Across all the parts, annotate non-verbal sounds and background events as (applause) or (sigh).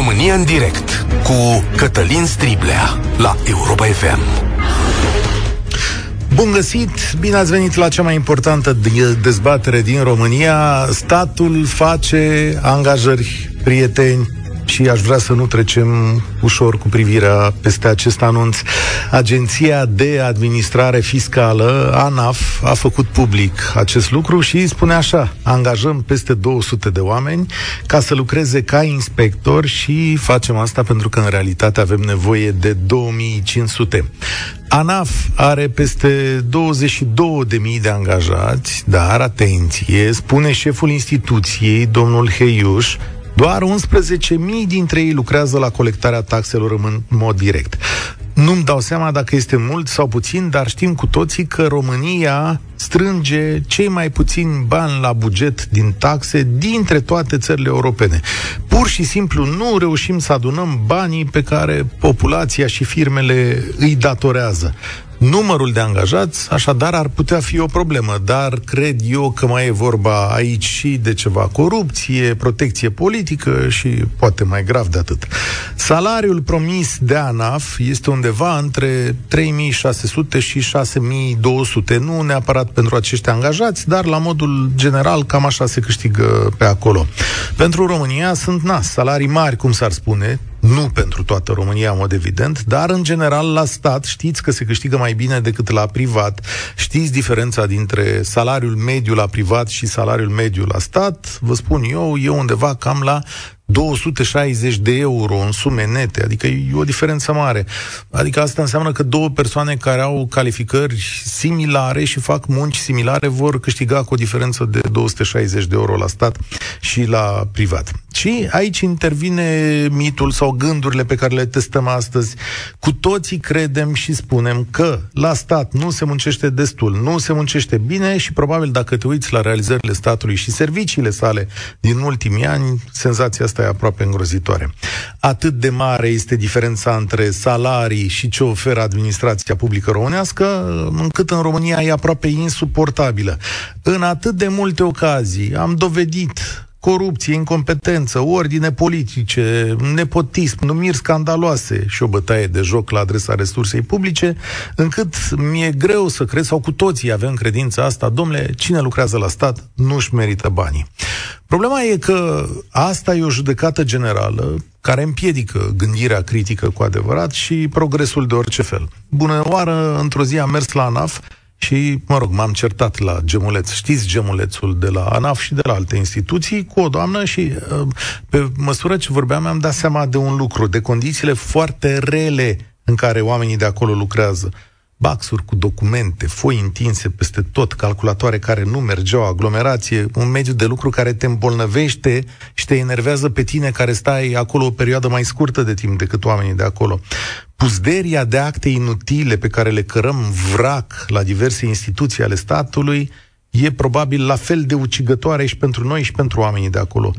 România în direct cu Cătălin Striblea la Europa FM. Bun găsit! Bine ați venit la cea mai importantă dezbatere din România. Statul face angajări, prieteni, și aș vrea să nu trecem ușor cu privirea peste acest anunț. Agenția de Administrare Fiscală, ANAF, a făcut public acest lucru și spune așa, angajăm peste 200 de oameni ca să lucreze ca inspector și facem asta pentru că în realitate avem nevoie de 2500. ANAF are peste 22.000 de angajați, dar, atenție, spune șeful instituției, domnul Heiuș, doar 11.000 dintre ei lucrează la colectarea taxelor în mod direct. Nu-mi dau seama dacă este mult sau puțin, dar știm cu toții că România strânge cei mai puțini bani la buget din taxe dintre toate țările europene. Pur și simplu nu reușim să adunăm banii pe care populația și firmele îi datorează. Numărul de angajați, așadar, ar putea fi o problemă, dar cred eu că mai e vorba aici și de ceva corupție, protecție politică și poate mai grav de atât. Salariul promis de ANAF este undeva între 3600 și 6200, nu neapărat pentru acești angajați, dar la modul general cam așa se câștigă pe acolo. Pentru România sunt nas, salarii mari, cum s-ar spune, nu pentru toată România, în mod evident, dar în general la stat știți că se câștigă mai bine decât la privat. Știți diferența dintre salariul mediu la privat și salariul mediu la stat? Vă spun eu, e undeva cam la 260 de euro în sume nete, adică e o diferență mare. Adică asta înseamnă că două persoane care au calificări similare și fac munci similare vor câștiga cu o diferență de 260 de euro la stat și la privat. Și aici intervine mitul sau gândurile pe care le testăm astăzi. Cu toții credem și spunem că la stat nu se muncește destul, nu se muncește bine și probabil dacă te uiți la realizările statului și serviciile sale din ultimii ani, senzația asta e aproape îngrozitoare. Atât de mare este diferența între salarii și ce oferă administrația publică românească, încât în România e aproape insuportabilă. În atât de multe ocazii am dovedit corupție, incompetență, ordine politice, nepotism, numiri scandaloase și o bătaie de joc la adresa resursei publice, încât mi-e greu să cred, sau cu toții avem credința asta, domnule, cine lucrează la stat nu-și merită banii. Problema e că asta e o judecată generală care împiedică gândirea critică cu adevărat și progresul de orice fel. Bună oară, într-o zi am mers la ANAF și, mă rog, m-am certat la gemuleț. Știți gemulețul de la ANAF și de la alte instituții cu o doamnă și uh, pe măsură ce vorbeam mi-am dat seama de un lucru, de condițiile foarte rele în care oamenii de acolo lucrează baxuri cu documente, foi întinse peste tot, calculatoare care nu mergeau, aglomerație, un mediu de lucru care te îmbolnăvește și te enervează pe tine care stai acolo o perioadă mai scurtă de timp decât oamenii de acolo. Puzderia de acte inutile pe care le cărăm vrac la diverse instituții ale statului e probabil la fel de ucigătoare și pentru noi și pentru oamenii de acolo.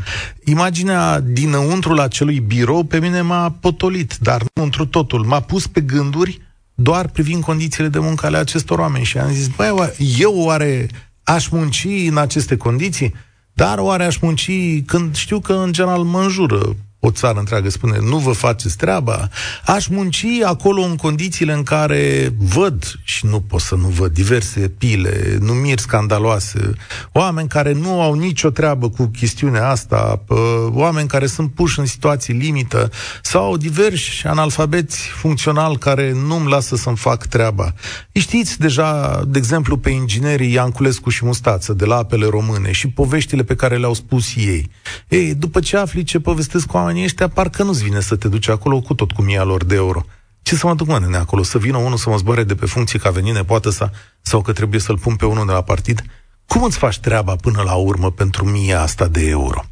Imaginea dinăuntrul acelui birou pe mine m-a potolit, dar nu întru totul. M-a pus pe gânduri doar privind condițiile de muncă ale acestor oameni. Și am zis, băi, eu oare aș munci în aceste condiții? Dar oare aș munci când știu că în general mă înjură o țară întreagă spune, nu vă faceți treaba, aș munci acolo în condițiile în care văd, și nu pot să nu văd, diverse pile, numiri scandaloase, oameni care nu au nicio treabă cu chestiunea asta, oameni care sunt puși în situații limită, sau diversi analfabeți funcțional care nu-mi lasă să-mi fac treaba. Știți deja, de exemplu, pe inginerii Ianculescu și Mustață, de la apele române, și poveștile pe care le-au spus ei. Ei, după ce afli ce povestesc cu oamenii ăștia, parcă nu-ți vine să te duci acolo cu tot cu mia lor de euro. Ce să mă duc, mă, acolo? Să vină unul să mă zboare de pe funcție ca venit nepoată sa, sau că trebuie să-l pun pe unul de la partid? Cum îți faci treaba până la urmă pentru mia asta de euro?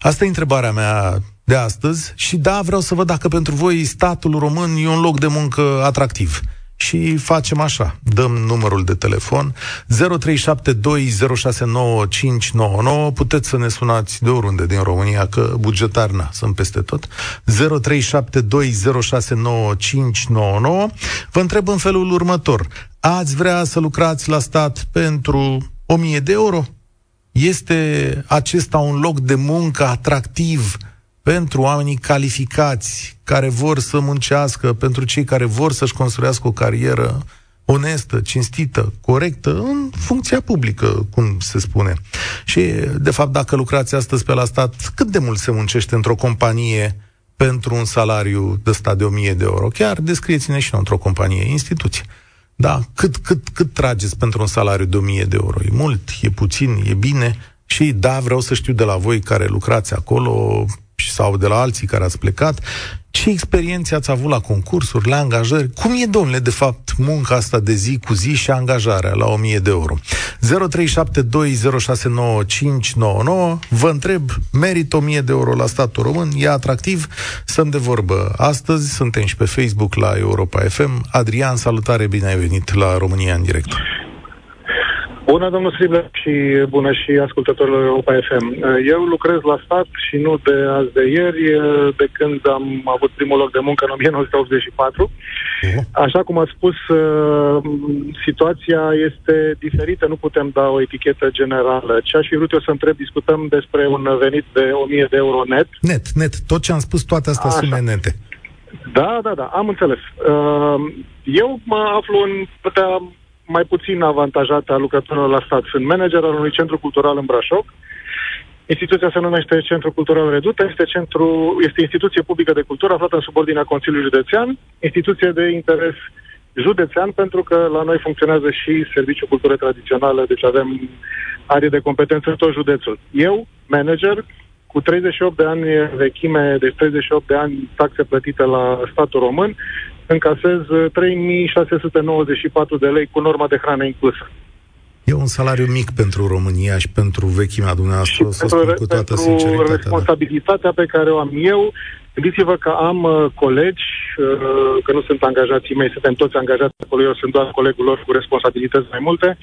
Asta e întrebarea mea de astăzi și da, vreau să văd dacă pentru voi statul român e un loc de muncă atractiv și facem așa. Dăm numărul de telefon 0372069599. Puteți să ne sunați de oriunde din România, că bugetar na, sunt peste tot. 0372069599. Vă întreb în felul următor. Ați vrea să lucrați la stat pentru 1000 de euro? Este acesta un loc de muncă atractiv pentru oamenii calificați, care vor să muncească, pentru cei care vor să-și construiască o carieră onestă, cinstită, corectă, în funcția publică, cum se spune. Și, de fapt, dacă lucrați astăzi pe la stat, cât de mult se muncește într-o companie pentru un salariu de stat de 1000 de euro? Chiar descrieți-ne și noi într-o companie, instituție. Da, cât, cât, cât trageți pentru un salariu de 1000 de euro? E mult, e puțin, e bine? Și da, vreau să știu de la voi care lucrați acolo sau de la alții care ați plecat, ce experiențe ați avut la concursuri, la angajări? Cum e, domnule, de fapt, munca asta de zi cu zi și angajarea la 1000 de euro? 0372069599 Vă întreb, merită 1000 de euro la statul român? E atractiv? Sunt de vorbă. Astăzi suntem și pe Facebook la Europa FM. Adrian, salutare, bine ai venit la România în direct. Bună, domnul Strible, și bună și ascultătorilor Europa FM. Eu lucrez la stat și nu de azi de ieri, de când am avut primul loc de muncă în 1984. Așa cum a spus, situația este diferită, nu putem da o etichetă generală. Ce aș fi vrut eu să întreb, discutăm despre un venit de 1000 de euro net. Net, net, tot ce am spus, toate astea Așa. sume nete. Da, da, da, am înțeles. Eu mă aflu în putea mai puțin avantajate a lucrătorilor la stat. Sunt manager al unui centru cultural în Brașov. Instituția se numește Centru Cultural Redută, este, centru, este instituție publică de cultură aflată în subordinea Consiliului Județean, instituție de interes județean, pentru că la noi funcționează și Serviciul Cultură Tradițională, deci avem arie de competență în tot județul. Eu, manager, cu 38 de ani vechime, deci 38 de ani taxe plătite la statul român, încasez 3694 de lei cu norma de hrană inclusă. E un salariu mic pentru România și pentru vechimea dumneavoastră, și să spun cu toată sinceritatea. Da. responsabilitatea da. pe care o am eu, gândiți-vă că am uh, colegi, uh, că nu sunt angajații mei, suntem toți angajați acolo, eu sunt doar colegul lor cu responsabilități mai multe,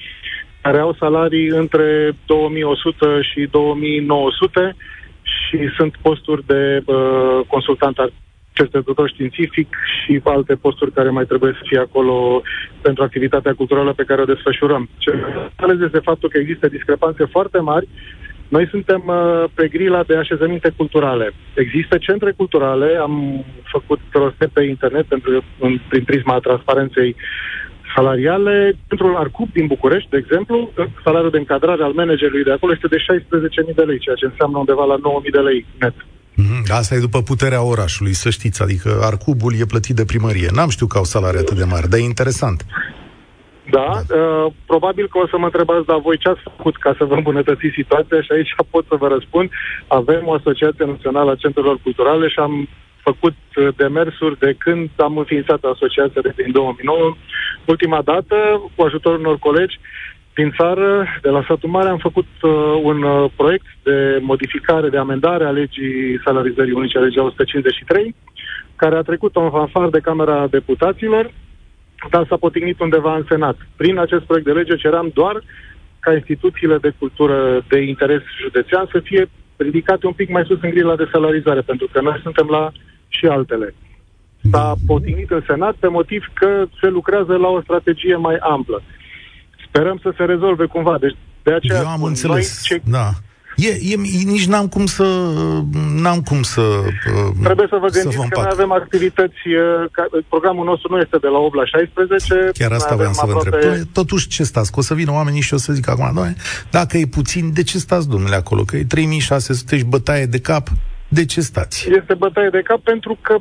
care au salarii între 2100 și 2900 și sunt posturi de uh, consultant cercetător științific și alte posturi care mai trebuie să fie acolo pentru activitatea culturală pe care o desfășurăm. Ce ales este faptul că există discrepanțe foarte mari. Noi suntem uh, pe grila de așezăminte culturale. Există centre culturale, am făcut roste pe internet pentru, în, prin prisma transparenței salariale. Pentru Arcup din București, de exemplu, salariul de încadrare al managerului de acolo este de 16.000 de lei, ceea ce înseamnă undeva la 9.000 de lei net. Mm-hmm. Asta e după puterea orașului, să știți, adică Arcubul e plătit de primărie. N-am știut că au salarii atât de mari, dar e interesant. Da, da. Uh, probabil că o să mă întrebați, dar voi ce ați făcut ca să vă îmbunătățiți situația și aici (laughs) pot să vă răspund. Avem o Asociație Națională a Centrelor Culturale și am făcut uh, demersuri de când am înființat asociația de din 2009. Ultima dată, cu ajutorul unor colegi, din țară, de la satul mare, am făcut uh, un uh, proiect de modificare, de amendare a legii salarizării unice, a legea 153, care a trecut un fanfar de Camera Deputaților, dar s-a potignit undeva în Senat. Prin acest proiect de lege ceream doar ca instituțiile de cultură de interes județean să fie ridicate un pic mai sus în grila de salarizare, pentru că noi suntem la și altele. S-a potignit în Senat pe motiv că se lucrează la o strategie mai amplă. Sperăm să se rezolve cumva. Deci de aceea Eu am înțeles, noi, ce... da. E, e, nici n-am cum să n-am cum să uh, Trebuie să vă gândiți să că noi avem activități ca, programul nostru nu este de la 8 la 16 Chiar asta vreau să vă aproape... întreb. Totuși ce stați? Că o să vină oamenii și o să zic acum, doamne, dacă e puțin, de ce stați, domnule, acolo? Că e 3600 și bătaie de cap, de ce stați? Este bătaie de cap pentru că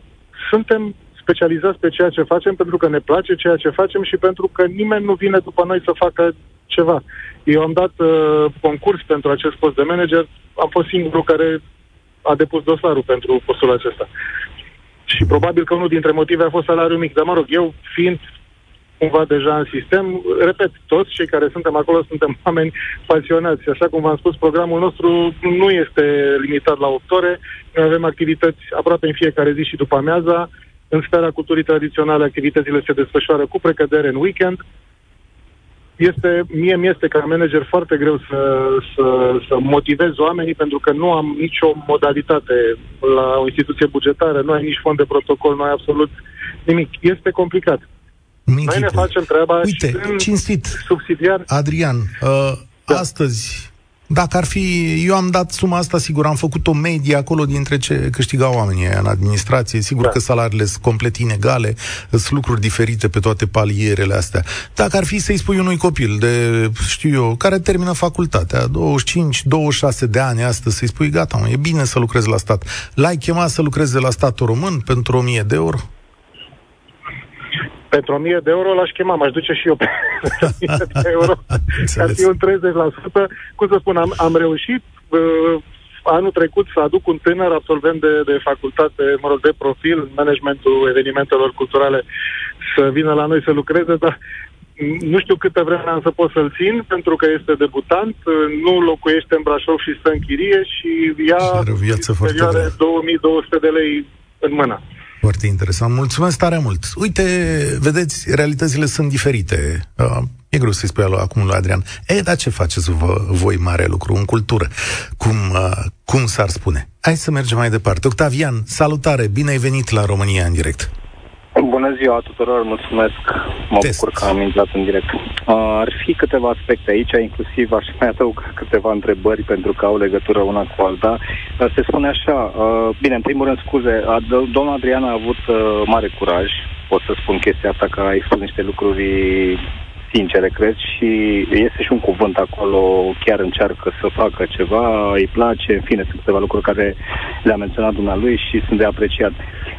suntem specializați pe ceea ce facem pentru că ne place ceea ce facem și pentru că nimeni nu vine după noi să facă ceva. Eu am dat uh, concurs pentru acest post de manager, am fost singurul care a depus dosarul pentru postul acesta. Și probabil că unul dintre motive a fost salariul mic. Dar mă rog, eu fiind cumva deja în sistem, repet, toți cei care suntem acolo suntem (laughs) oameni pasionați. Așa cum v-am spus, programul nostru nu este limitat la 8 ore. Noi avem activități aproape în fiecare zi și după amiaza. În sfera culturii tradiționale, activitățile se desfășoară cu precădere în weekend. Este, mie mi este ca manager foarte greu să, să, să motivez oamenii pentru că nu am nicio modalitate la o instituție bugetară, nu ai nici fond de protocol, nu ai absolut nimic. Este complicat. Minchite. Noi ne facem treaba Uite, cinstit, subsidiar. Adrian, uh, da. astăzi dacă ar fi, eu am dat suma asta, sigur, am făcut o medie acolo dintre ce câștigau oamenii în administrație, sigur da. că salariile sunt complet inegale, sunt lucruri diferite pe toate palierele astea. Dacă ar fi să-i spui unui copil de, știu eu, care termină facultatea, 25-26 de ani astăzi, să-i spui, gata, mă, e bine să lucrezi la stat. L-ai chemat să lucreze la statul român pentru 1000 de euro? Pentru 1000 de euro l-aș chema, m-aș duce și eu pe (laughs) 1000 de euro, ca fi un 30%. Cum să spun, am, am reușit uh, anul trecut să aduc un tânăr absolvent de, de facultate, mă rog, de profil, managementul evenimentelor culturale, să vină la noi să lucreze, dar nu știu câtă vreme am să pot să-l țin, pentru că este debutant, nu locuiește în Brașov și stă în chirie și ia perioade 2200 de lei în mână. Foarte interesant. Mulțumesc tare mult. Uite, vedeți, realitățile sunt diferite. Uh, e greu să-i spui acum lui Adrian. E, dar ce faceți vă, voi mare lucru în cultură? Cum, uh, cum s-ar spune? Hai să mergem mai departe. Octavian, salutare, bine ai venit la România în direct. Bună ziua tuturor, mulțumesc. Mă Test. bucur că am intrat în direct. Uh, ar fi câteva aspecte aici, inclusiv aș mai adaug câteva întrebări pentru că au legătură una cu alta. Uh, se spune așa, uh, bine, în primul rând scuze, uh, domnul Adrian a avut uh, mare curaj, pot să spun chestia asta că a expus niște lucruri sincere, cred, și este și un cuvânt acolo, chiar încearcă să facă ceva, îi place, în fine, sunt câteva lucruri care le-a menționat dumnealui și sunt de apreciat.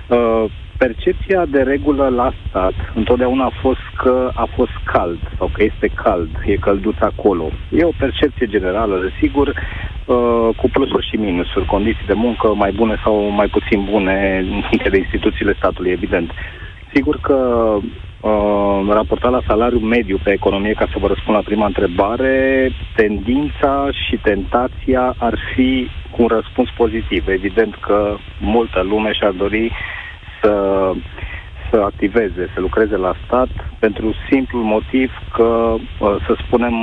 Uh, percepția de regulă la stat întotdeauna a fost că a fost cald sau că este cald, e călduț acolo. E o percepție generală, desigur, uh, cu plusuri și minusuri, condiții de muncă mai bune sau mai puțin bune de instituțiile statului, evident. Sigur că uh, raportat la salariul mediu pe economie, ca să vă răspund la prima întrebare, tendința și tentația ar fi cu un răspuns pozitiv. Evident că multă lume și-ar dori să, să activeze, să lucreze la stat, pentru simplul motiv că, uh, să spunem,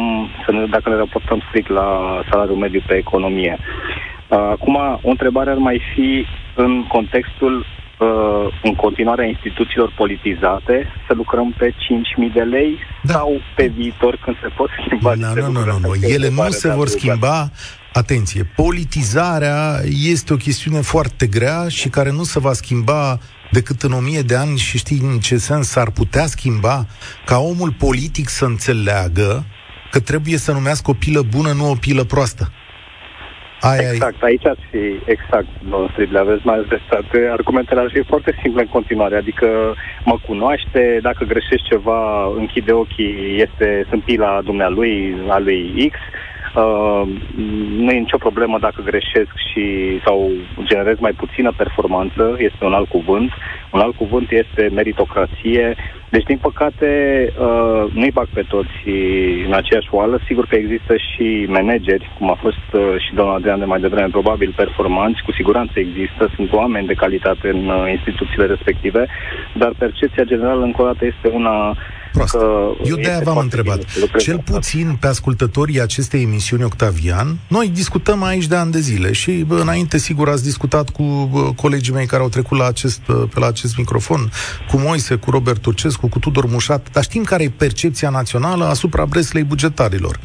să ne, dacă ne raportăm strict la salariul mediu pe economie. Uh, acum, o întrebare ar mai fi în contextul uh, în continuarea instituțiilor politizate, să lucrăm pe 5.000 de lei da. sau pe viitor când se pot schimba? Nu, nu, nu, nu, nu. Ele nu se vor schimba Atenție, politizarea este o chestiune foarte grea și care nu se va schimba decât în o mie de ani și știi în ce sens s-ar putea schimba ca omul politic să înțeleagă că trebuie să numească o pilă bună, nu o pilă proastă. Aia exact, aici ar fi, exact, domnul Strible, aveți mai dreptate. Argumentele ar fi foarte simple în continuare, adică mă cunoaște, dacă greșești ceva, închide ochii, este, sunt pila dumnealui, a lui X, Uh, nu e nicio problemă dacă greșesc și sau generez mai puțină performanță, este un alt cuvânt. Un alt cuvânt este meritocrație. Deci, din păcate, uh, nu-i bag pe toți în aceeași oală. Sigur că există și manageri, cum a fost uh, și domnul Adrian de mai devreme, probabil performanți, cu siguranță există, sunt oameni de calitate în uh, instituțiile respective, dar percepția generală, încă o dată, este una proastă. Că Eu de-aia v-am întrebat. Cel puțin pe ascultătorii acestei emisiuni, Octavian, noi discutăm aici de ani de zile și bă, înainte, sigur, ați discutat cu bă, colegii mei care au trecut la acest, pe la acest microfon, cu Moise, cu Robert Turcescu, cu Tudor Mușat, dar știm care e percepția națională asupra breslei bugetarilor.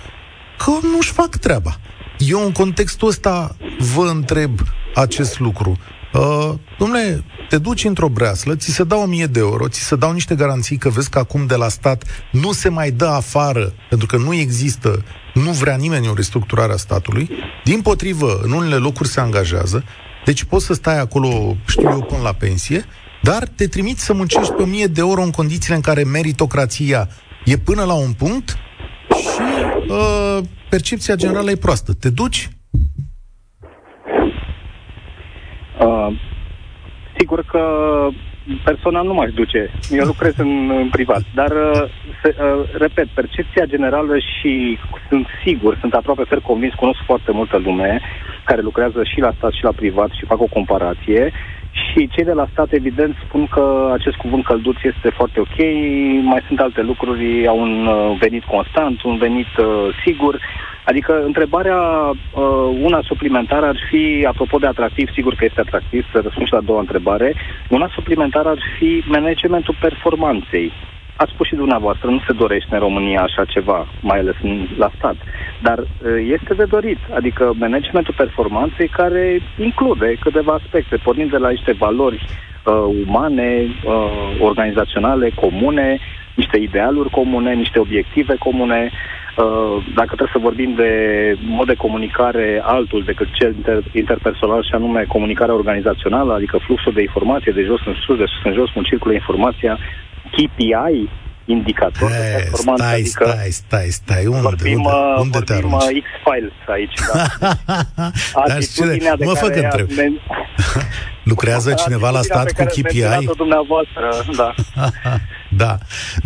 Că nu-și fac treaba. Eu în contextul ăsta vă întreb acest lucru. Uh, domnule, te duci într-o breaslă, ți se dau 1000 de euro, ți se dau niște garanții că vezi că acum de la stat nu se mai dă afară, pentru că nu există, nu vrea nimeni o restructurare a statului. Din potrivă, în unele locuri se angajează, deci poți să stai acolo, știu eu, până la pensie, dar te trimiți să muncești pe 1000 de euro în condițiile în care meritocrația e până la un punct și uh, percepția generală e proastă. Te duci, Uh, sigur că personal nu m-aș duce. Eu lucrez în, în privat. Dar, uh, se, uh, repet, percepția generală și sunt sigur, sunt aproape fer convins, cunosc foarte multă lume care lucrează și la stat și la privat și fac o comparație și cei de la stat, evident, spun că acest cuvânt călduț este foarte ok, mai sunt alte lucruri, au un uh, venit constant, un venit uh, sigur, Adică întrebarea, uh, una suplimentară ar fi, apropo de atractiv, sigur că este atractiv, să răspund și la a doua întrebare, una suplimentară ar fi managementul performanței. Ați spus și dumneavoastră, nu se dorește în România așa ceva, mai ales în, la stat. dar uh, este de dorit, adică managementul performanței care include câteva aspecte, pornind de la niște valori uh, umane, uh, organizaționale, comune, niște idealuri comune, niște obiective comune. Uh, dacă trebuie să vorbim de mod de comunicare altul decât cel inter- interpersonal și anume comunicarea organizațională, adică fluxul de informație de jos în sus, de sus în jos, un circul informația, KPI, indicator de performanță. Stai, adică stai, stai, stai, unde, vorbim, unde, uh, unde te vorbim arunci? uh, X-Files aici, da. (laughs) Dar cine, de mă care fac întreb. ați men- (laughs) Lucrează cineva la atitudinea stat pe cu care ați KPI? menționat-o dumneavoastră, da. (laughs) da.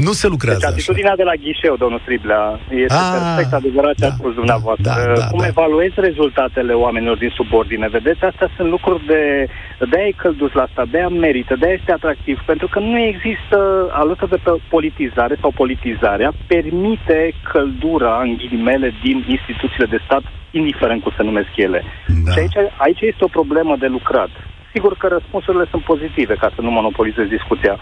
Nu se lucrează Deci așa. atitudinea de la ghișeu, domnul Striblea, este Ah, perfect adevărat ce da, a spus dumneavoastră. da, da, Cum da. evaluezi rezultatele oamenilor din subordine? Vedeți, astea sunt lucruri de... De-aia e căldus la asta, de-aia merită, de-aia este atractiv, pentru că nu există, alături de pe politizare sau politizarea, permite căldura, în ghilimele, din instituțiile de stat, indiferent cum se numesc ele. Da. Și aici, aici este o problemă de lucrat. Sigur că răspunsurile sunt pozitive, ca să nu monopolizez discuția.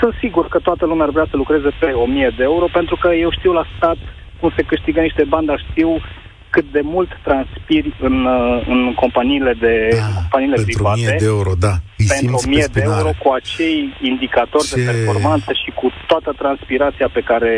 Sunt sigur că toată lumea ar vrea să lucreze pe 1000 de euro, pentru că eu știu la stat cum se câștigă niște bani, dar știu cât de mult transpiri în, uh, în companiile, de, Da, în companiile pentru private 1000 de euro, da. Îi pentru simți 1000 pe de spinare. euro cu acei indicatori Ce- de performanță și cu toată transpirația pe care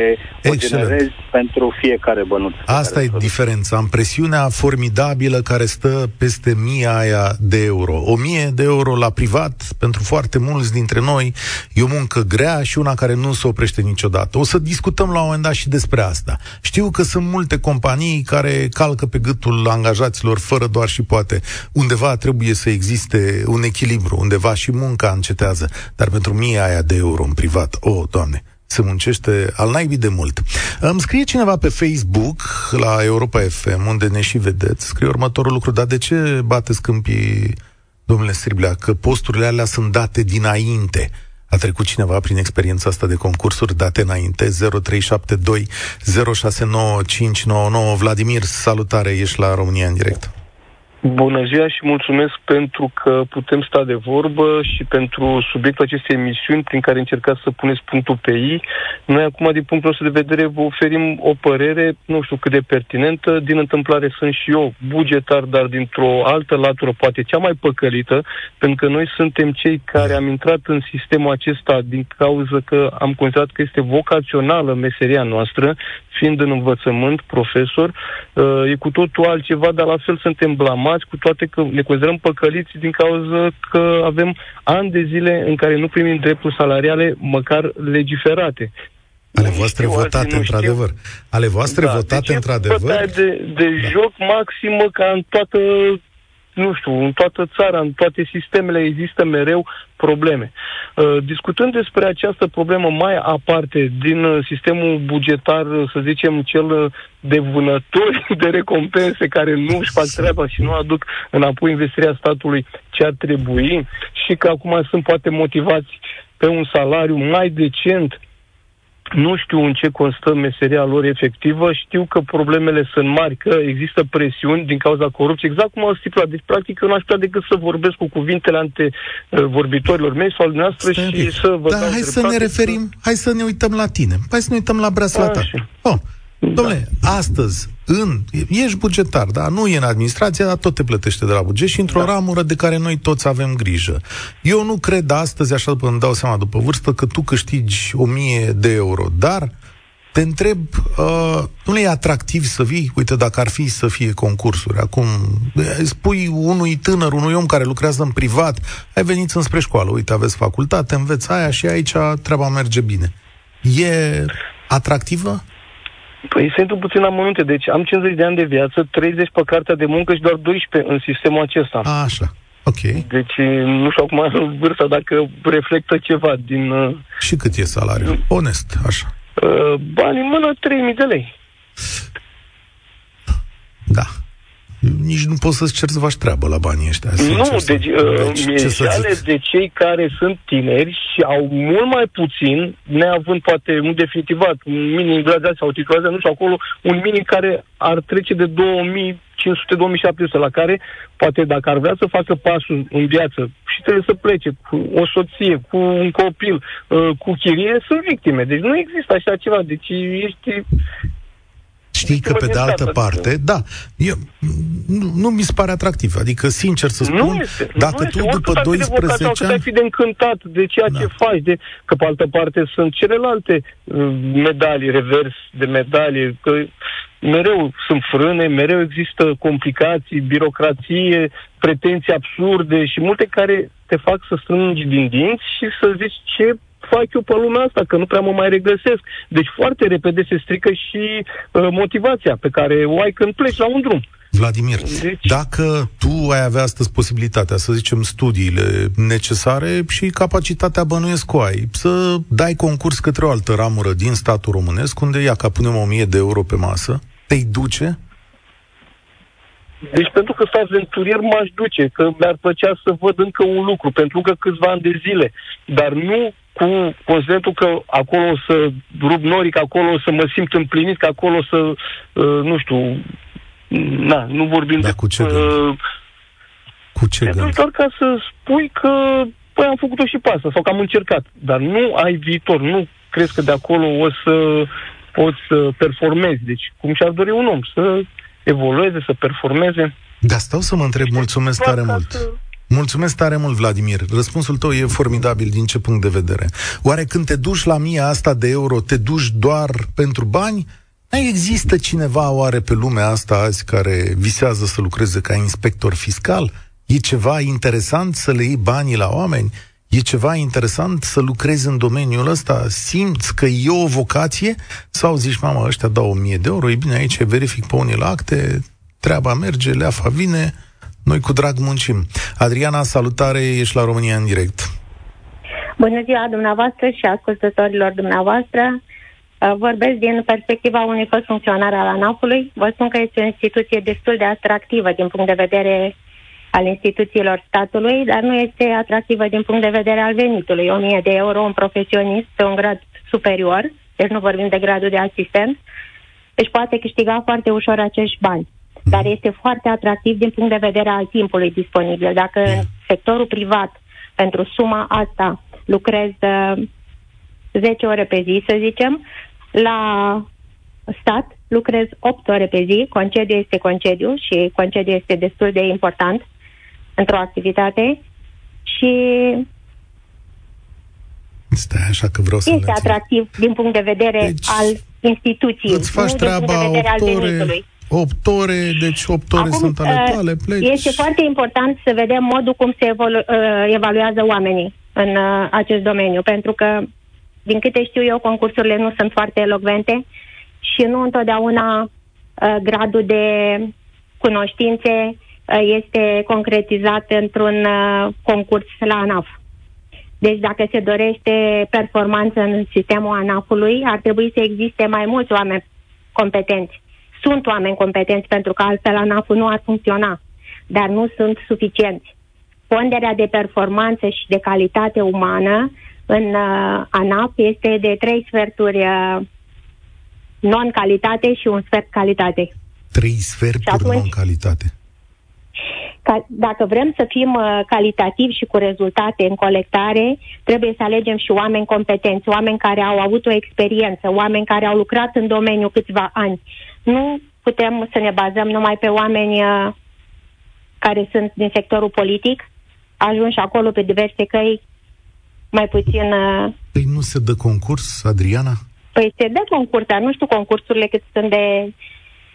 o Excelent. generezi pentru fiecare bănuț. pe Asta care e îl produci. diferența. Am presiunea formidabilă care stă peste mia aia de euro. O mie de euro la privat, pentru foarte mulți dintre noi, e o muncă grea și una care nu se oprește niciodată. O să discutăm la un moment dat și despre asta. Știu că sunt multe companii care calcă pe gâtul angajaților fără doar și poate. Undeva trebuie să existe un echilibru, undeva și munca încetează. Dar pentru mia aia de euro în privat, o, oh, Doamne, se muncește al naibii de mult. Îmi scrie cineva pe Facebook, la Europa FM, unde ne și vedeți, scrie următorul lucru, dar de ce bateți câmpii, domnule Striblea, că posturile alea sunt date dinainte? A trecut cineva prin experiența asta de concursuri date înainte? 0372 069599 Vladimir, salutare, ești la România în direct. Bună ziua și mulțumesc pentru că putem sta de vorbă și pentru subiectul acestei emisiuni prin care încercați să puneți punctul pe I. Noi acum, din punctul nostru de vedere, vă oferim o părere, nu știu cât de pertinentă. Din întâmplare sunt și eu bugetar, dar dintr-o altă latură, poate cea mai păcălită, pentru că noi suntem cei care am intrat în sistemul acesta din cauza că am considerat că este vocațională meseria noastră, fiind în învățământ, profesor, uh, e cu totul altceva, dar la fel suntem blamați, cu toate că ne considerăm păcăliți din cauza că avem ani de zile în care nu primim drepturi salariale, măcar legiferate. Ale Nu voastre știu, votate, alții nu știu. într-adevăr. Ale voastre Da, votate, deci e într-adevăr? bătaie De, de Da. joc maximă ca în toată, nu știu, în toată țara, în toate sistemele există mereu probleme. Uh, discutând despre această problemă mai aparte din uh, sistemul bugetar, uh, să zicem, cel uh, de vânători (laughs) de recompense care nu își fac treaba și nu aduc înapoi investirea statului ce ar trebui și că acum sunt poate motivați pe un salariu mai decent nu știu în ce constă meseria lor efectivă, știu că problemele sunt mari, că există presiuni din cauza corupției, exact cum au stipulat. Deci, practic, eu n-aș putea decât să vorbesc cu cuvintele ante uh, vorbitorilor mei sau al noastră Stai un și pic. să vă Dar dau hai să dreptate ne referim, hai să ne uităm la tine. Hai să ne uităm la breasla ta. Așa. Oh, domnule, astăzi, în, ești bugetar, da? Nu e în administrație, dar tot te plătește de la buget și într-o da. ramură de care noi toți avem grijă. Eu nu cred astăzi, așa după îmi dau seama după vârstă, că tu câștigi o mie de euro, dar te întreb, uh, nu e atractiv să vii? Uite, dacă ar fi să fie concursuri, acum spui unui tânăr, unui om care lucrează în privat, ai venit înspre școală, uite, aveți facultate, înveți aia și aici treaba merge bine. E atractivă? Păi se intru puțin amănunte. Deci am 50 de ani de viață, 30 pe cartea de muncă și doar 12 în sistemul acesta. A, așa. Ok. Deci nu știu acum (laughs) vârsta dacă reflectă ceva din uh, Și cât e salariul? Onest, așa. uh, bani în mână 3000 de lei. Da. Nici nu poți să-ți cerți să faci treabă la banii ăștia. sincer Nu, să- deci, uh, Deci, ce să e ales zic? de cei care sunt tineri și au mult mai puțin, neavând poate un definitivat, un minim graduat sau titulația, nu știu, acolo, un minim care ar trece de 2500-2700, la care, poate dacă ar vrea să facă pasul în viață și trebuie să plece cu o soție, cu un copil, uh, cu chirie, sunt victime. Deci nu există așa ceva. Deci ești Știi că, pe de altă parte, da, eu, nu, nu mi se pare atractiv. Adică, sincer să spun, nu este, dacă nu tu este. după 12 ani... fi de încântat de ceea da. ce faci, de, că pe altă parte sunt celelalte uh, medalii, revers de medalii, că mereu sunt frâne, mereu există complicații, birocrație, pretenții absurde și multe care te fac să strângi din dinți și să zici ce fac eu pe lumea asta, că nu prea mă mai regăsesc. Deci foarte repede se strică și uh, motivația pe care o ai când pleci la un drum. Vladimir, deci... dacă tu ai avea astăzi posibilitatea, să zicem, studiile necesare și capacitatea bănuiesc o ai, să dai concurs către o altă ramură din statul românesc, unde ia ca punem 1000 de euro pe masă, te-i duce? Deci pentru că sunt aventurier m-aș duce, că mi-ar plăcea să văd încă un lucru, pentru încă câțiva ani de zile, dar nu cu considerentul că acolo o să rup noric, acolo o să mă simt împlinit, că acolo o să, uh, nu știu, na, nu vorbim da, de... Cu ce uh, gând? Cu ce gând? Doar ca să spui că păi am făcut-o și pe asta, sau că am încercat, dar nu ai viitor, nu crezi că de acolo o să poți să performezi. Deci, cum și-ar dori un om, să evolueze, să performeze. Da, stau să mă întreb, mulțumesc tare mult. Să... Mulțumesc tare mult, Vladimir. Răspunsul tău e formidabil din ce punct de vedere. Oare când te duci la mia asta de euro, te duci doar pentru bani? Mai există cineva oare pe lumea asta azi care visează să lucreze ca inspector fiscal? E ceva interesant să le iei banii la oameni? E ceva interesant să lucrezi în domeniul ăsta? Simți că e o vocație? Sau zici, mama, ăștia dau 1000 de euro, e bine, aici verific pe unii la acte, treaba merge, leafa vine, noi cu drag muncim. Adriana, salutare, ești la România în direct. Bună ziua dumneavoastră și ascultătorilor dumneavoastră. Uh, vorbesc din perspectiva unui fost funcționar al ANAF-ului. Vă spun că este o instituție destul de atractivă din punct de vedere al instituțiilor statului, dar nu este atractivă din punct de vedere al venitului. 1000 de euro un profesionist pe un grad superior, deci nu vorbim de gradul de asistent, deci poate câștiga foarte ușor acești bani dar este foarte atractiv din punct de vedere al timpului disponibil. Dacă în sectorul privat, pentru suma asta, lucrez 10 ore pe zi, să zicem, la stat lucrez 8 ore pe zi, concediu este concediu și concediu este destul de important într-o activitate și Stai așa că vreau să Este atractiv din punct de vedere deci, al instituției, îți faci nu treaba din punct de vedere al venitului. 8 ore, deci 8 ore Acum, sunt ale uh, tale, pleci. Este foarte important să vedem modul cum se evolu- uh, evaluează oamenii în uh, acest domeniu, pentru că, din câte știu eu, concursurile nu sunt foarte elocvente și nu întotdeauna uh, gradul de cunoștințe uh, este concretizat într-un uh, concurs la ANAF. Deci dacă se dorește performanță în sistemul ANAF-ului, ar trebui să existe mai mulți oameni competenți sunt oameni competenți pentru că altfel ANAF nu ar funcționa, dar nu sunt suficienți. Ponderea de performanță și de calitate umană în uh, ANAF este de trei sferturi uh, non-calitate și un sfert calitate. Trei sferturi atunci, non-calitate. Ca, dacă vrem să fim uh, calitativi și cu rezultate în colectare, trebuie să alegem și oameni competenți, oameni care au avut o experiență, oameni care au lucrat în domeniu câțiva ani. Nu putem să ne bazăm numai pe oameni uh, care sunt din sectorul politic, ajunși acolo pe diverse căi, mai puțin... Uh... Păi nu se dă concurs, Adriana? Păi se dă concurs, dar nu știu concursurile cât sunt de,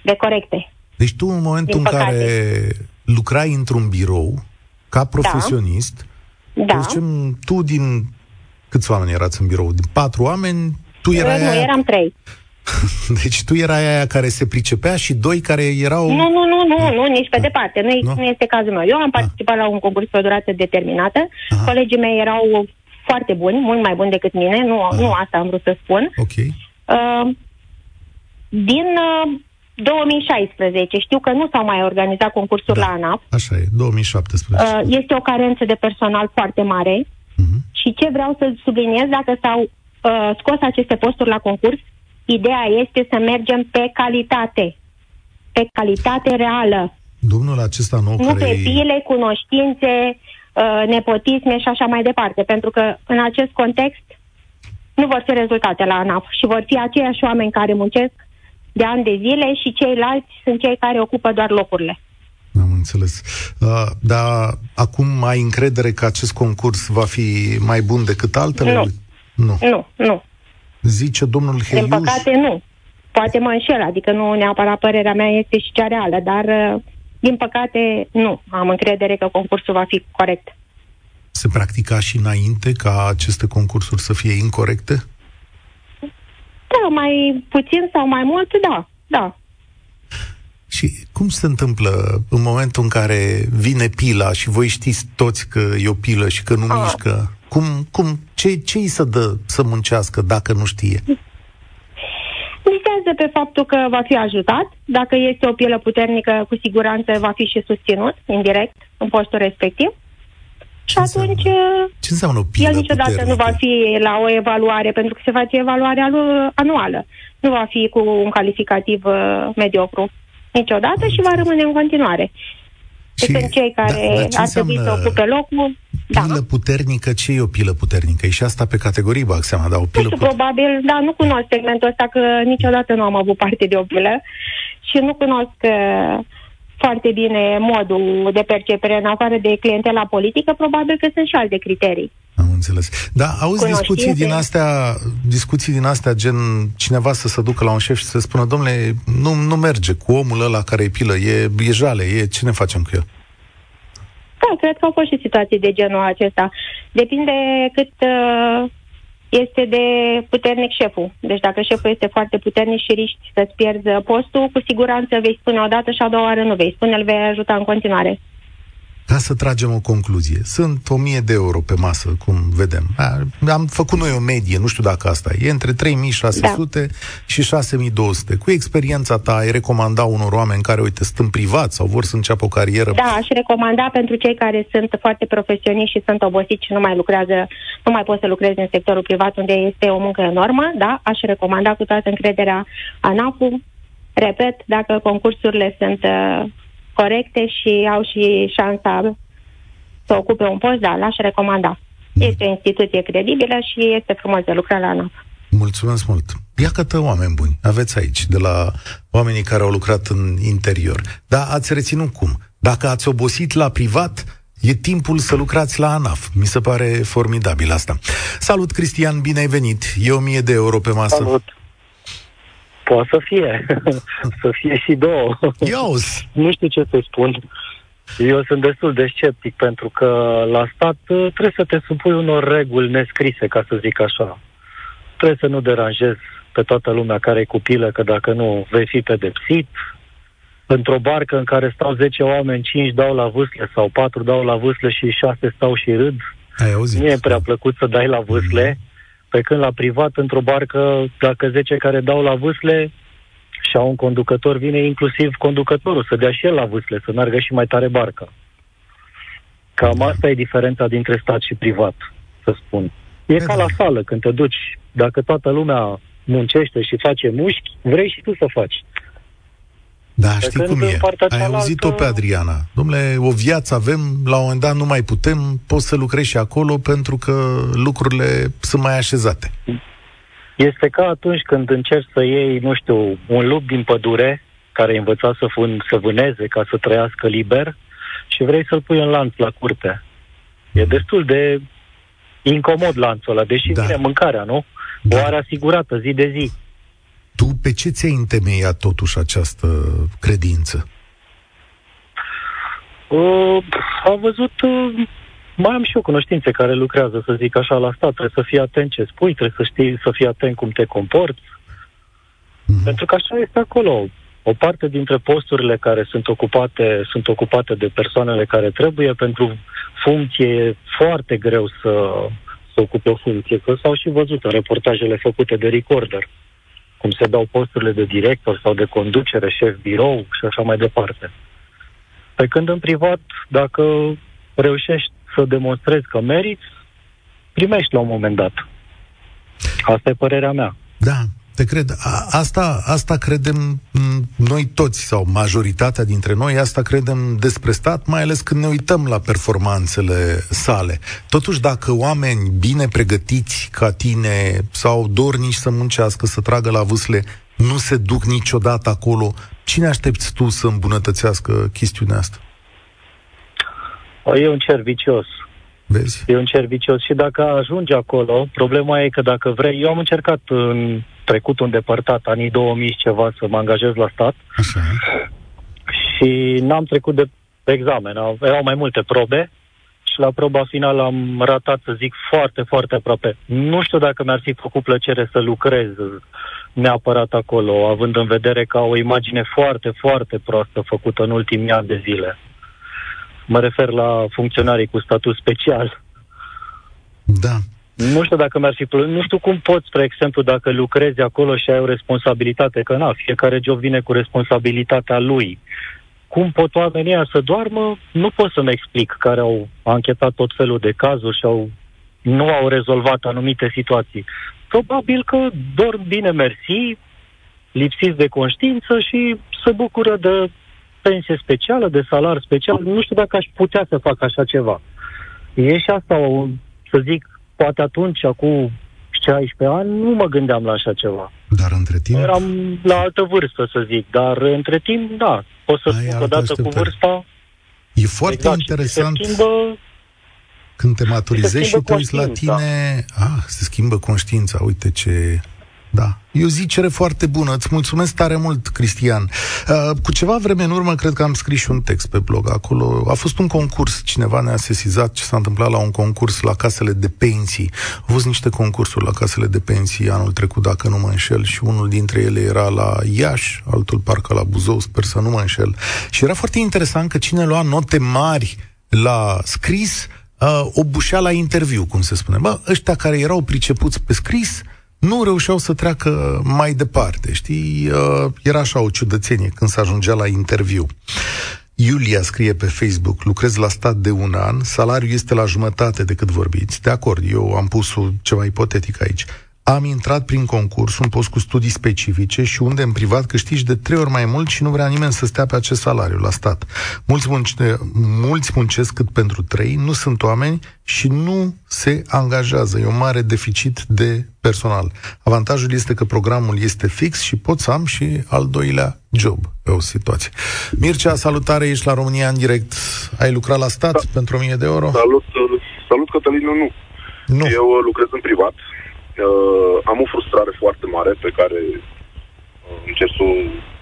de corecte. Deci tu în momentul în care lucrai într-un birou, ca profesionist, da. da. zicem, tu din... Câți oameni erați în birou? Din patru oameni? Tu erai Nu, aia... eram trei. (laughs) Deci tu erai aia care se pricepea și doi care erau... Nu, nu, nu, nu, nu nici pe da. departe. Nu, nu? nu este cazul meu. Eu am participat da. la un concurs pe o durată determinată. Aha. Colegii mei erau foarte buni, mult mai buni decât mine. Nu, nu asta am vrut să spun. Ok. Uh, din uh, 2016. Știu că nu s-au mai organizat concursuri da, la ANAP. Așa e, 2017. Uh, este o carență de personal foarte mare. Uh-huh. Și ce vreau să subliniez, dacă s-au uh, scos aceste posturi la concurs, Ideea este să mergem pe calitate, pe calitate reală. Domnul acesta nou Nu care pe pile, cunoștințe, uh, nepotisme și așa mai departe, pentru că în acest context nu vor fi rezultate la ANAF și vor fi aceiași oameni care muncesc de ani de zile și ceilalți sunt cei care ocupă doar locurile. Am înțeles. Uh, dar acum ai încredere că acest concurs va fi mai bun decât altele? Nu. Nu. Nu, nu. Zice domnul Heiuș... Din păcate, nu. Poate mă înșel, adică nu neapărat părerea mea este și cea reală, dar uh, din păcate nu am încredere că concursul va fi corect. Se practica și înainte ca aceste concursuri să fie incorrecte? Da, mai puțin sau mai mult, da, da. Și cum se întâmplă în momentul în care vine pila și voi știți toți că e o pilă și că nu A. mișcă? Cum, cum, ce, ce îi să dă să muncească dacă nu știe? Mizează pe faptul că va fi ajutat. Dacă este o pielă puternică, cu siguranță va fi și susținut, indirect, în postul respectiv. Și atunci ce înseamnă o pilă el niciodată puternică? nu va fi la o evaluare, pentru că se face evaluarea anuală. Nu va fi cu un calificativ uh, mediocru niciodată și va rămâne în continuare. Și sunt cei care da, ar trebui să ocupe locul. Da. Pilă da. puternică, ce e o pilă puternică? E și asta pe categorii, bag seama, dar o pilă... Nu știu, probabil, da, nu cunosc segmentul ăsta, că niciodată nu am avut parte de o pilă și nu cunosc uh, foarte bine modul de percepere în afară de clientela politică, probabil că sunt și alte criterii. Am înțeles. Da, auzi discuții din astea, discuții din astea, gen cineva să se ducă la un șef și să spună, domnule, nu, nu merge cu omul ăla care e pilă, e, e jale, e, ce ne facem cu el? Da, cred că au fost și situații de genul acesta. Depinde cât uh, este de puternic șeful. Deci dacă șeful este foarte puternic și riști să-ți pierzi postul, cu siguranță vei spune o dată și a doua oară nu vei spune, îl vei ajuta în continuare. Ca să tragem o concluzie. Sunt 1000 de euro pe masă, cum vedem. Am făcut noi o medie, nu știu dacă asta e, între 3600 da. și 6200. Cu experiența ta, ai recomanda unor oameni care, uite, sunt în privat sau vor să înceapă o carieră? Da, aș recomanda pentru cei care sunt foarte profesioniști și sunt obosiți și nu mai lucrează, nu mai pot să lucreze în sectorul privat unde este o muncă enormă, da, aș recomanda cu toată încrederea ANAF-ul. Repet, dacă concursurile sunt uh, corecte și au și șansa să ocupe un post, da, l-aș recomanda. Este o instituție credibilă și este frumos de lucrat la ANAF. Mulțumesc mult! Iată oameni buni, aveți aici, de la oamenii care au lucrat în interior. Dar ați reținut cum? Dacă ați obosit la privat, e timpul să lucrați la ANAF. Mi se pare formidabil asta. Salut, Cristian, bine ai venit! E o mie de euro pe masă. Salut! Poate să fie. (laughs) să fie și două. Ios. nu știu ce să spun. Eu sunt destul de sceptic pentru că la stat uh, trebuie să te supui unor reguli nescrise, ca să zic așa. Trebuie să nu deranjezi pe toată lumea care e cupilă, că dacă nu vei fi pedepsit. Într-o barcă în care stau 10 oameni, 5 dau la vâsle sau 4 dau la vâsle și 6 stau și râd. Ai auzit? Nu e prea plăcut să dai la vâsle. Mm. Pe când la privat, într-o barcă, dacă 10 care dau la vâsle și au un conducător, vine inclusiv conducătorul să dea și el la vâsle, să meargă și mai tare barca. Cam asta e diferența dintre stat și privat, să spun. E ca la sală, când te duci. Dacă toată lumea muncește și face mușchi, vrei și tu să faci. Da, de știi cum e. Ai auzit-o pe Adriana. Domnule, o viață avem, la un moment dat nu mai putem, poți să lucrezi și acolo pentru că lucrurile sunt mai așezate. Este ca atunci când încerci să iei, nu știu, un lup din pădure, care a învățat să, fun, să vâneze ca să trăiască liber, și vrei să-l pui în lanț la curte. E destul de incomod lanțul ăla, deși da. vine mâncarea, nu? Da. O are asigurată zi de zi. Tu pe ce ți-ai întemeiat totuși această credință? Uh, am văzut, uh, mai am și eu cunoștințe care lucrează, să zic așa, la stat. Trebuie să fii atent ce spui, trebuie să știi, să fii atent cum te comporți. Mm-hmm. Pentru că așa este acolo. O parte dintre posturile care sunt ocupate sunt ocupate de persoanele care trebuie pentru funcție e foarte greu să, să ocupe o funcție. Că s-au și văzut în reportajele făcute de Recorder cum se dau posturile de director sau de conducere, șef birou și așa mai departe. Pe când în privat, dacă reușești să demonstrezi că meriți, primești la un moment dat. Asta e părerea mea. Da, te cred. A, asta, asta credem noi toți, sau majoritatea dintre noi, asta credem despre stat, mai ales când ne uităm la performanțele sale. Totuși, dacă oameni bine pregătiți ca tine sau dornici să muncească, să tragă la vâsle, nu se duc niciodată acolo. Cine aștepți tu să îmbunătățească chestiunea asta? E un cer vicios. Vezi? E un cer vicios și dacă ajungi acolo, problema e că dacă vrei, eu am încercat în trecutul îndepărtat, anii 2000 și ceva, să mă angajez la stat Așa. și n-am trecut de examen. Erau mai multe probe și la proba finală am ratat, să zic, foarte, foarte aproape. Nu știu dacă mi-ar fi făcut plăcere să lucrez neapărat acolo, având în vedere că au o imagine foarte, foarte proastă făcută în ultimii ani de zile. Mă refer la funcționarii cu statut special. Da. Nu știu dacă mi-ar fi plă... Nu știu cum poți, spre exemplu, dacă lucrezi acolo și ai o responsabilitate, că na, fiecare job vine cu responsabilitatea lui. Cum pot oamenii să doarmă, nu pot să-mi explic, care au anchetat tot felul de cazuri și au, nu au rezolvat anumite situații. Probabil că dorm bine, mersi, lipsiți de conștiință și se bucură de pensie specială, de salar special. Nu știu dacă aș putea să fac așa ceva. E și asta, să zic, poate atunci, acum 16 ani, nu mă gândeam la așa ceva. Dar între timp... Eram la altă vârstă, să zic, dar între timp, da, pot să spun că odată cu vârsta... E foarte exact, interesant se schimbă, când te maturizezi și te uiți la tine, ah, se schimbă conștiința, uite ce da. E o zicere foarte bună. Îți mulțumesc tare mult, Cristian. Uh, cu ceva vreme în urmă, cred că am scris și un text pe blog acolo. A fost un concurs. Cineva ne-a sesizat ce s-a întâmplat la un concurs la casele de pensii. Au fost niște concursuri la casele de pensii anul trecut, dacă nu mă înșel, și unul dintre ele era la Iași, altul parcă la Buzău, sper să nu mă înșel. Și era foarte interesant că cine lua note mari la scris, uh, o bușea la interviu, cum se spune. Bă, ăștia care erau pricepuți pe scris, nu reușeau să treacă mai departe, știi? Uh, era așa o ciudățenie când se ajungea la interviu. Iulia scrie pe Facebook, lucrez la stat de un an, salariul este la jumătate decât vorbiți. De acord, eu am pus ceva ipotetic aici. Am intrat prin concurs, un post cu studii specifice și unde în privat câștigi de trei ori mai mult și nu vrea nimeni să stea pe acest salariu la stat. Mulți, munce, mulți muncesc cât pentru trei, nu sunt oameni și nu se angajează. E un mare deficit de personal. Avantajul este că programul este fix și pot să am și al doilea job pe o situație. Mircea, salutare, ești la România în direct. Ai lucrat la stat da. pentru 1000 de euro? Salut, salut Cătălin, nu. nu. Eu lucrez în privat uh, am o frustrare foarte mare pe care uh, încerc să,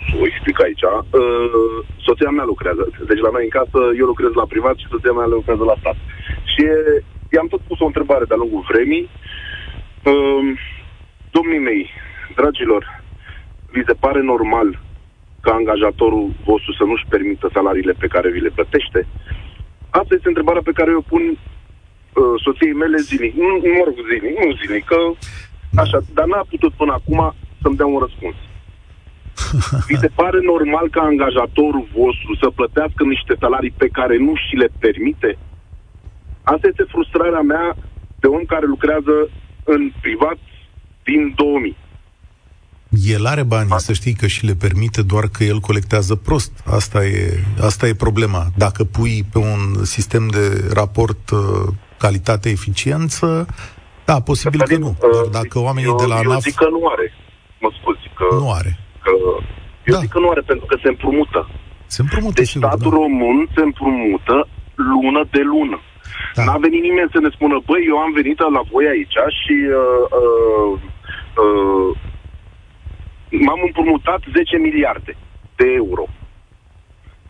să o explic aici. Uh, soția mea lucrează. Deci la noi în casă eu lucrez la privat și soția mea lucrează la stat. Și i-am tot pus o întrebare de-a lungul vremii. Uh, domnii mei, dragilor, vi se pare normal ca angajatorul vostru să nu-și permită salariile pe care vi le plătește? Asta este întrebarea pe care o pun uh, soției mele zilnic. Nu, mă rog, zilnic, nu zilnic, că așa, dar n-a putut până acum să-mi dea un răspuns. (laughs) Vi se pare normal ca angajatorul vostru să plătească niște salarii pe care nu și le permite? Asta este frustrarea mea de om care lucrează în privat din 2000. El are bani, să știi că și le permite, doar că el colectează prost. Asta e, asta e problema. Dacă pui pe un sistem de raport uh, calitate-eficiență, da, posibil că nu. Dar uh, dacă oamenii eu, de la ANAF... Eu zic că nu are. Mă scuzi. Că, nu are. Că, eu da. zic că nu are pentru că se împrumută. Se împrumută, Deci sigur, statul da. român se împrumută lună de lună. Da. N-a venit nimeni să ne spună, băi, eu am venit la voi aici și uh, uh, uh, m-am împrumutat 10 miliarde de euro.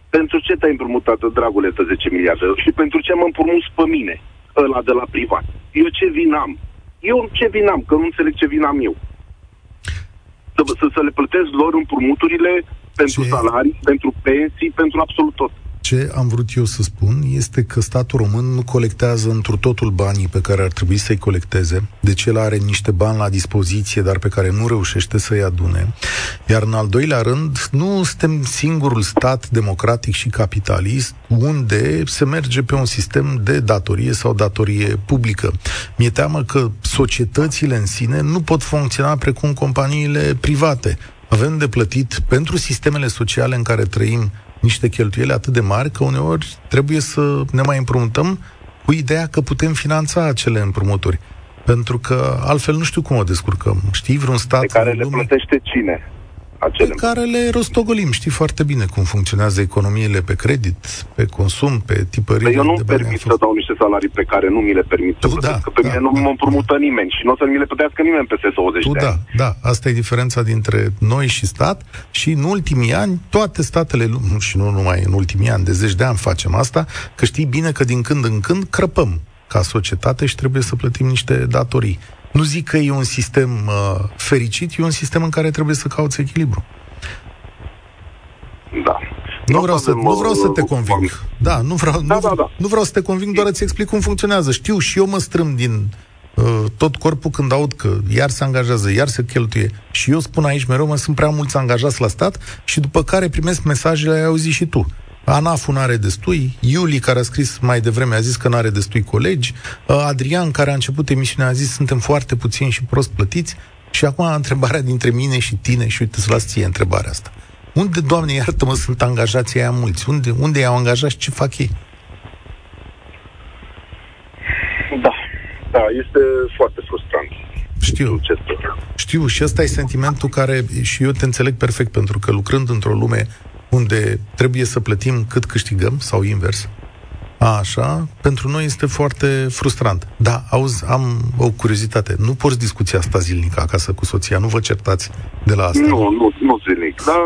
Pentru ce te-ai împrumutat, dragule, 10 miliarde? Și pentru ce mă împrumuți pe mine? Ăla de la privat. Eu ce vin am? Eu ce vin am? Că nu înțeleg ce vin am eu. Să, să, să le plătesc lor împrumuturile pentru ce? salarii, pentru pensii, pentru absolut tot. Ce am vrut eu să spun este că statul român nu colectează într totul banii pe care ar trebui să-i colecteze, deci el are niște bani la dispoziție, dar pe care nu reușește să-i adune. Iar în al doilea rând, nu suntem singurul stat democratic și capitalist unde se merge pe un sistem de datorie sau datorie publică. Mi-e teamă că societățile în sine nu pot funcționa precum companiile private. Avem de plătit pentru sistemele sociale în care trăim niște cheltuieli atât de mari că uneori trebuie să ne mai împrumutăm cu ideea că putem finanța acele împrumuturi. Pentru că altfel nu știu cum o descurcăm. Știi vreun stat... Pe care le lume... plătește cine? Acele... Pe care le rostogolim. Știi foarte bine cum funcționează economiile pe credit, pe consum, pe tipările Păi eu nu permit să dau niște salarii pe care nu mi le permit tu, să da, că pe da, mine nu da. mă împrumută nimeni și nu o să mi le plătească nimeni peste 20 tu, de da, ani. Da, asta e diferența dintre noi și stat și în ultimii ani toate statele, și nu numai în ultimii ani, de zeci de ani facem asta, că știi bine că din când în când crăpăm ca societate și trebuie să plătim niște datorii. Nu zic că e un sistem uh, fericit, e un sistem în care trebuie să cauți echilibru. Da. Nu vreau, să, nu vreau să te conving. Da, nu vreau, da, nu, da, da. nu vreau să te conving, doar îți explic cum funcționează. Știu și eu mă strâm din uh, tot corpul când aud că iar se angajează, iar se cheltuie. Și eu spun aici mereu, mă sunt prea mulți angajați la stat și după care primesc mesajele, ai auzit și tu. ANAF-ul nu are destui, Iuli, care a scris mai devreme, a zis că nu are destui colegi, uh, Adrian, care a început emisiunea, a zis suntem foarte puțini și prost plătiți, și acum (laughs) întrebarea dintre mine și tine, și uite să las ție întrebarea asta. Unde, Doamne, iartă-mă, sunt angajații aia mulți? Unde, unde i-au angajat și ce fac ei? Da, da, este foarte frustrant. Știu. Știu și ăsta e sentimentul care și eu te înțeleg perfect, pentru că lucrând într-o lume unde trebuie să plătim cât câștigăm sau invers, Așa, pentru noi este foarte frustrant. Da, auzi, am o curiozitate. Nu porți discuția asta zilnic acasă cu soția, nu vă certați de la asta? Nu, nu, nu zilnic, dar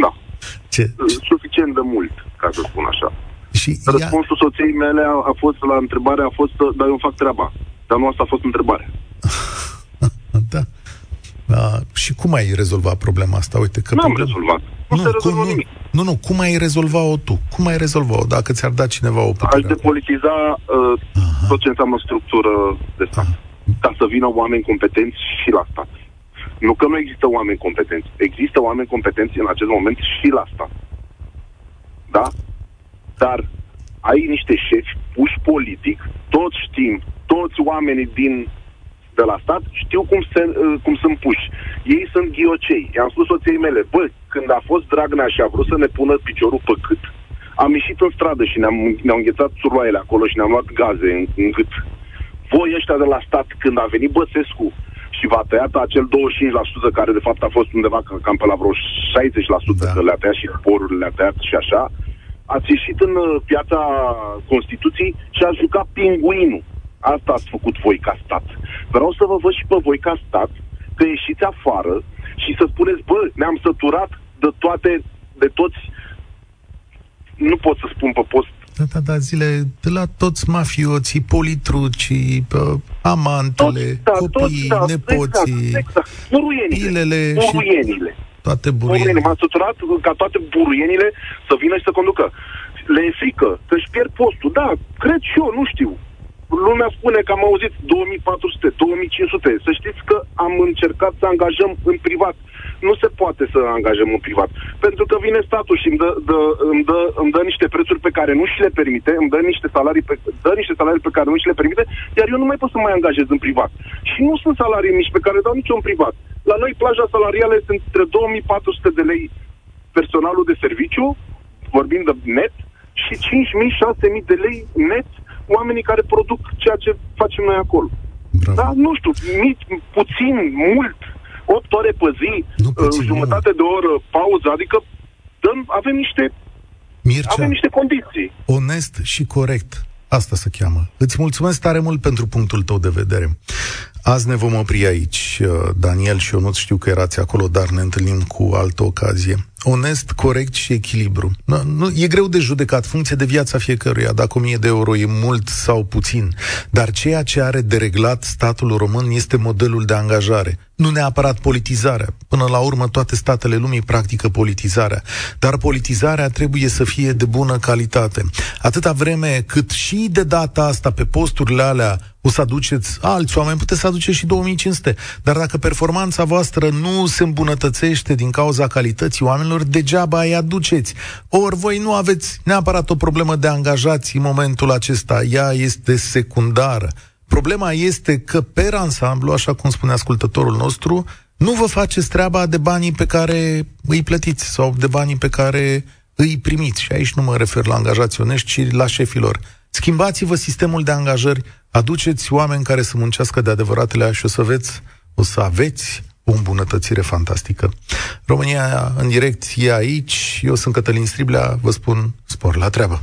da. Ce? Suficient de mult, ca să spun așa. Și Răspunsul ea... soției mele a, a fost la întrebare, a fost, dar eu fac treaba. Dar nu asta a fost întrebarea. (laughs) da. Uh, și cum ai rezolvat problema asta? Uite că N-am problem... rezolvat. Nu, nu, se cum, nu, nimic. Nu, nu, cum ai rezolvat-o tu? Cum ai rezolvat-o dacă ți-ar da cineva o putere? Aș depolitiza uh, tot ce înseamnă structură de stat. Aha. Ca să vină oameni competenți și la stat. Nu că nu există oameni competenți. Există oameni competenți în acest moment și la stat. Da? Dar ai niște șefi puși politic, toți știm, toți oamenii din de la stat știu cum, se, uh, cum sunt puși. Ei sunt ghiocei. I-am spus soției mele, bă, când a fost Dragnea și a vrut să ne pună piciorul pe cât, am ieșit în stradă și ne-am, ne-au înghețat surloaiele acolo și ne-am luat gaze în, în gât. Voi ăștia de la stat, când a venit Băsescu și v-a tăiat acel 25% care de fapt a fost undeva cam pe la vreo 60% da. că le-a tăiat și sporurile le-a tăiat și așa, ați ieșit în uh, piața Constituției și ați jucat pinguinul. Asta ați făcut voi ca stat. Vreau să vă văd și pe voi ca stat că ieșiți afară și să spuneți, bă, ne-am săturat de toate, de toți, nu pot să spun pe post, da, da, da, zile de la toți mafioții, politrucii, amantele, toți, da, copiii, toți, da, nepoții, exact, exact. buruienile, buruienile. și toate buruienile. M-am săturat ca toate buruienile să vină și să conducă. Le e frică că își pierd postul. Da, cred și eu, nu știu lumea spune că am auzit 2400, 2500. Să știți că am încercat să angajăm în privat. Nu se poate să angajăm în privat. Pentru că vine statul și îmi dă, dă, îmi dă, îmi dă niște prețuri pe care nu și le permite, îmi dă niște, salarii pe, dă niște salarii pe care nu și le permite, iar eu nu mai pot să mai angajez în privat. Și nu sunt salarii mici pe care dau nicio în privat. La noi plaja salarială este între 2400 de lei personalul de serviciu, vorbim de net, și 5.000-6.000 de lei net oamenii care produc ceea ce facem noi acolo. Bravo. Da, nu știu, mici, puțin, mult, 8 ore pe zi, nu puțin, jumătate nu. de oră pauză, adică dăm, avem niște Mircea, avem niște condiții. Onest și corect. Asta se cheamă. Îți mulțumesc tare mult pentru punctul tău de vedere. Azi ne vom opri aici. Uh, Daniel și eu nu știu că erați acolo, dar ne întâlnim cu altă ocazie. Onest, corect și echilibru. Nu, nu, e greu de judecat, funcție de viața fiecăruia, dacă 1000 de euro e mult sau puțin. Dar ceea ce are de reglat statul român este modelul de angajare. Nu neapărat politizarea. Până la urmă, toate statele lumii practică politizarea. Dar politizarea trebuie să fie de bună calitate. Atâta vreme cât și de data asta, pe posturile alea, o să aduceți alți oameni, puteți să aduceți și 2500. Dar dacă performanța voastră nu se îmbunătățește din cauza calității oamenilor, degeaba îi aduceți. Ori voi nu aveți neapărat o problemă de angajați în momentul acesta, ea este secundară. Problema este că, pe ansamblu, așa cum spune ascultătorul nostru, nu vă faceți treaba de banii pe care îi plătiți sau de banii pe care îi primiți. Și aici nu mă refer la angajații onești, ci la șefilor. Schimbați-vă sistemul de angajări, aduceți oameni care să muncească de adevăratele și o să aveți, o să aveți o îmbunătățire fantastică. România în direct e aici, eu sunt Cătălin Striblea, vă spun spor la treabă.